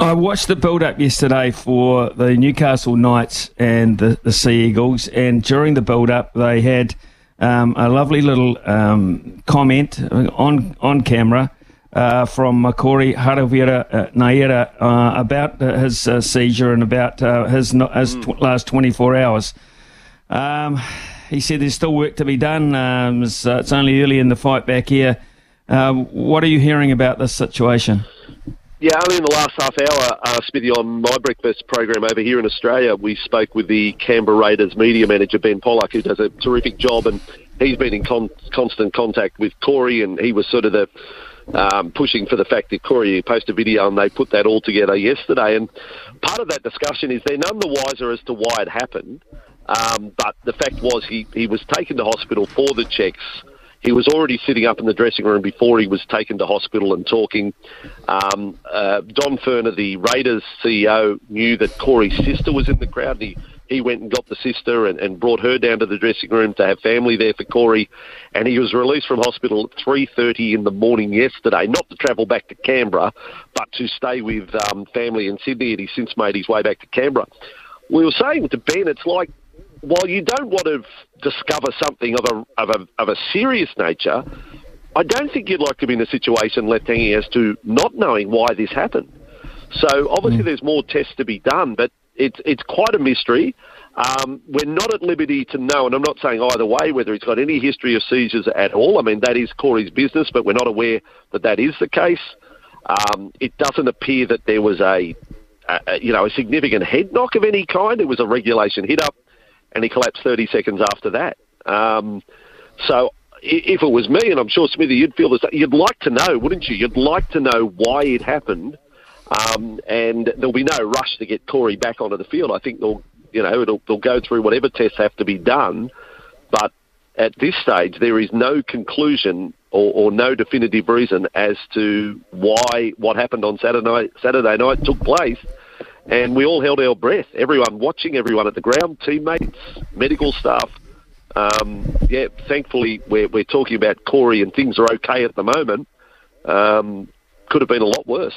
I watched the build up yesterday for the Newcastle Knights and the, the Sea Eagles, and during the build up, they had um, a lovely little um, comment on on camera uh, from Makori Harawira uh, Naera uh, about uh, his uh, seizure and about uh, his, his tw- last 24 hours. Um, he said there's still work to be done. Um, it's, it's, only early in the fight back here. what are you hearing about this situation? Yeah, only in the last half hour, uh, Smithy, on my breakfast program over here in Australia, we spoke with the Canberra Raiders media manager, Ben Pollock, who does a terrific job, and he's been in con- constant contact with Corey, and he was sort of the um, pushing for the fact that Corey posted a video and they put that all together yesterday. And part of that discussion is they're none the wiser as to why it happened. Um, but the fact was he, he was taken to hospital for the checks. He was already sitting up in the dressing room before he was taken to hospital and talking. Um, uh, Don Furner, the Raiders CEO, knew that Corey's sister was in the crowd. He he went and got the sister and, and brought her down to the dressing room to have family there for Corey. And he was released from hospital at 3.30 in the morning yesterday, not to travel back to Canberra, but to stay with um, family in Sydney. And he's since made his way back to Canberra. We were saying to Ben, it's like, while you don't want to discover something of a, of a, of a serious nature, I don't think you'd like to be in a situation left hanging as to not knowing why this happened. So obviously, mm. there's more tests to be done, but it's it's quite a mystery. Um, we're not at liberty to know, and I'm not saying either way whether he's got any history of seizures at all. I mean, that is Corey's business, but we're not aware that that is the case. Um, it doesn't appear that there was a, a, you know, a significant head knock of any kind. It was a regulation hit up, and he collapsed 30 seconds after that. Um, so if it was me, and I'm sure Smithy, you'd feel this, you'd like to know, wouldn't you? You'd like to know why it happened um, and there'll be no rush to get Corey back onto the field. I think they'll, you know, it'll, they'll go through whatever tests have to be done. But at this stage, there is no conclusion or, or no definitive reason as to why what happened on Saturday Saturday night took place. And we all held our breath. Everyone watching, everyone at the ground, teammates, medical staff. Um, yeah, thankfully we're, we're talking about Corey and things are okay at the moment. Um, could have been a lot worse.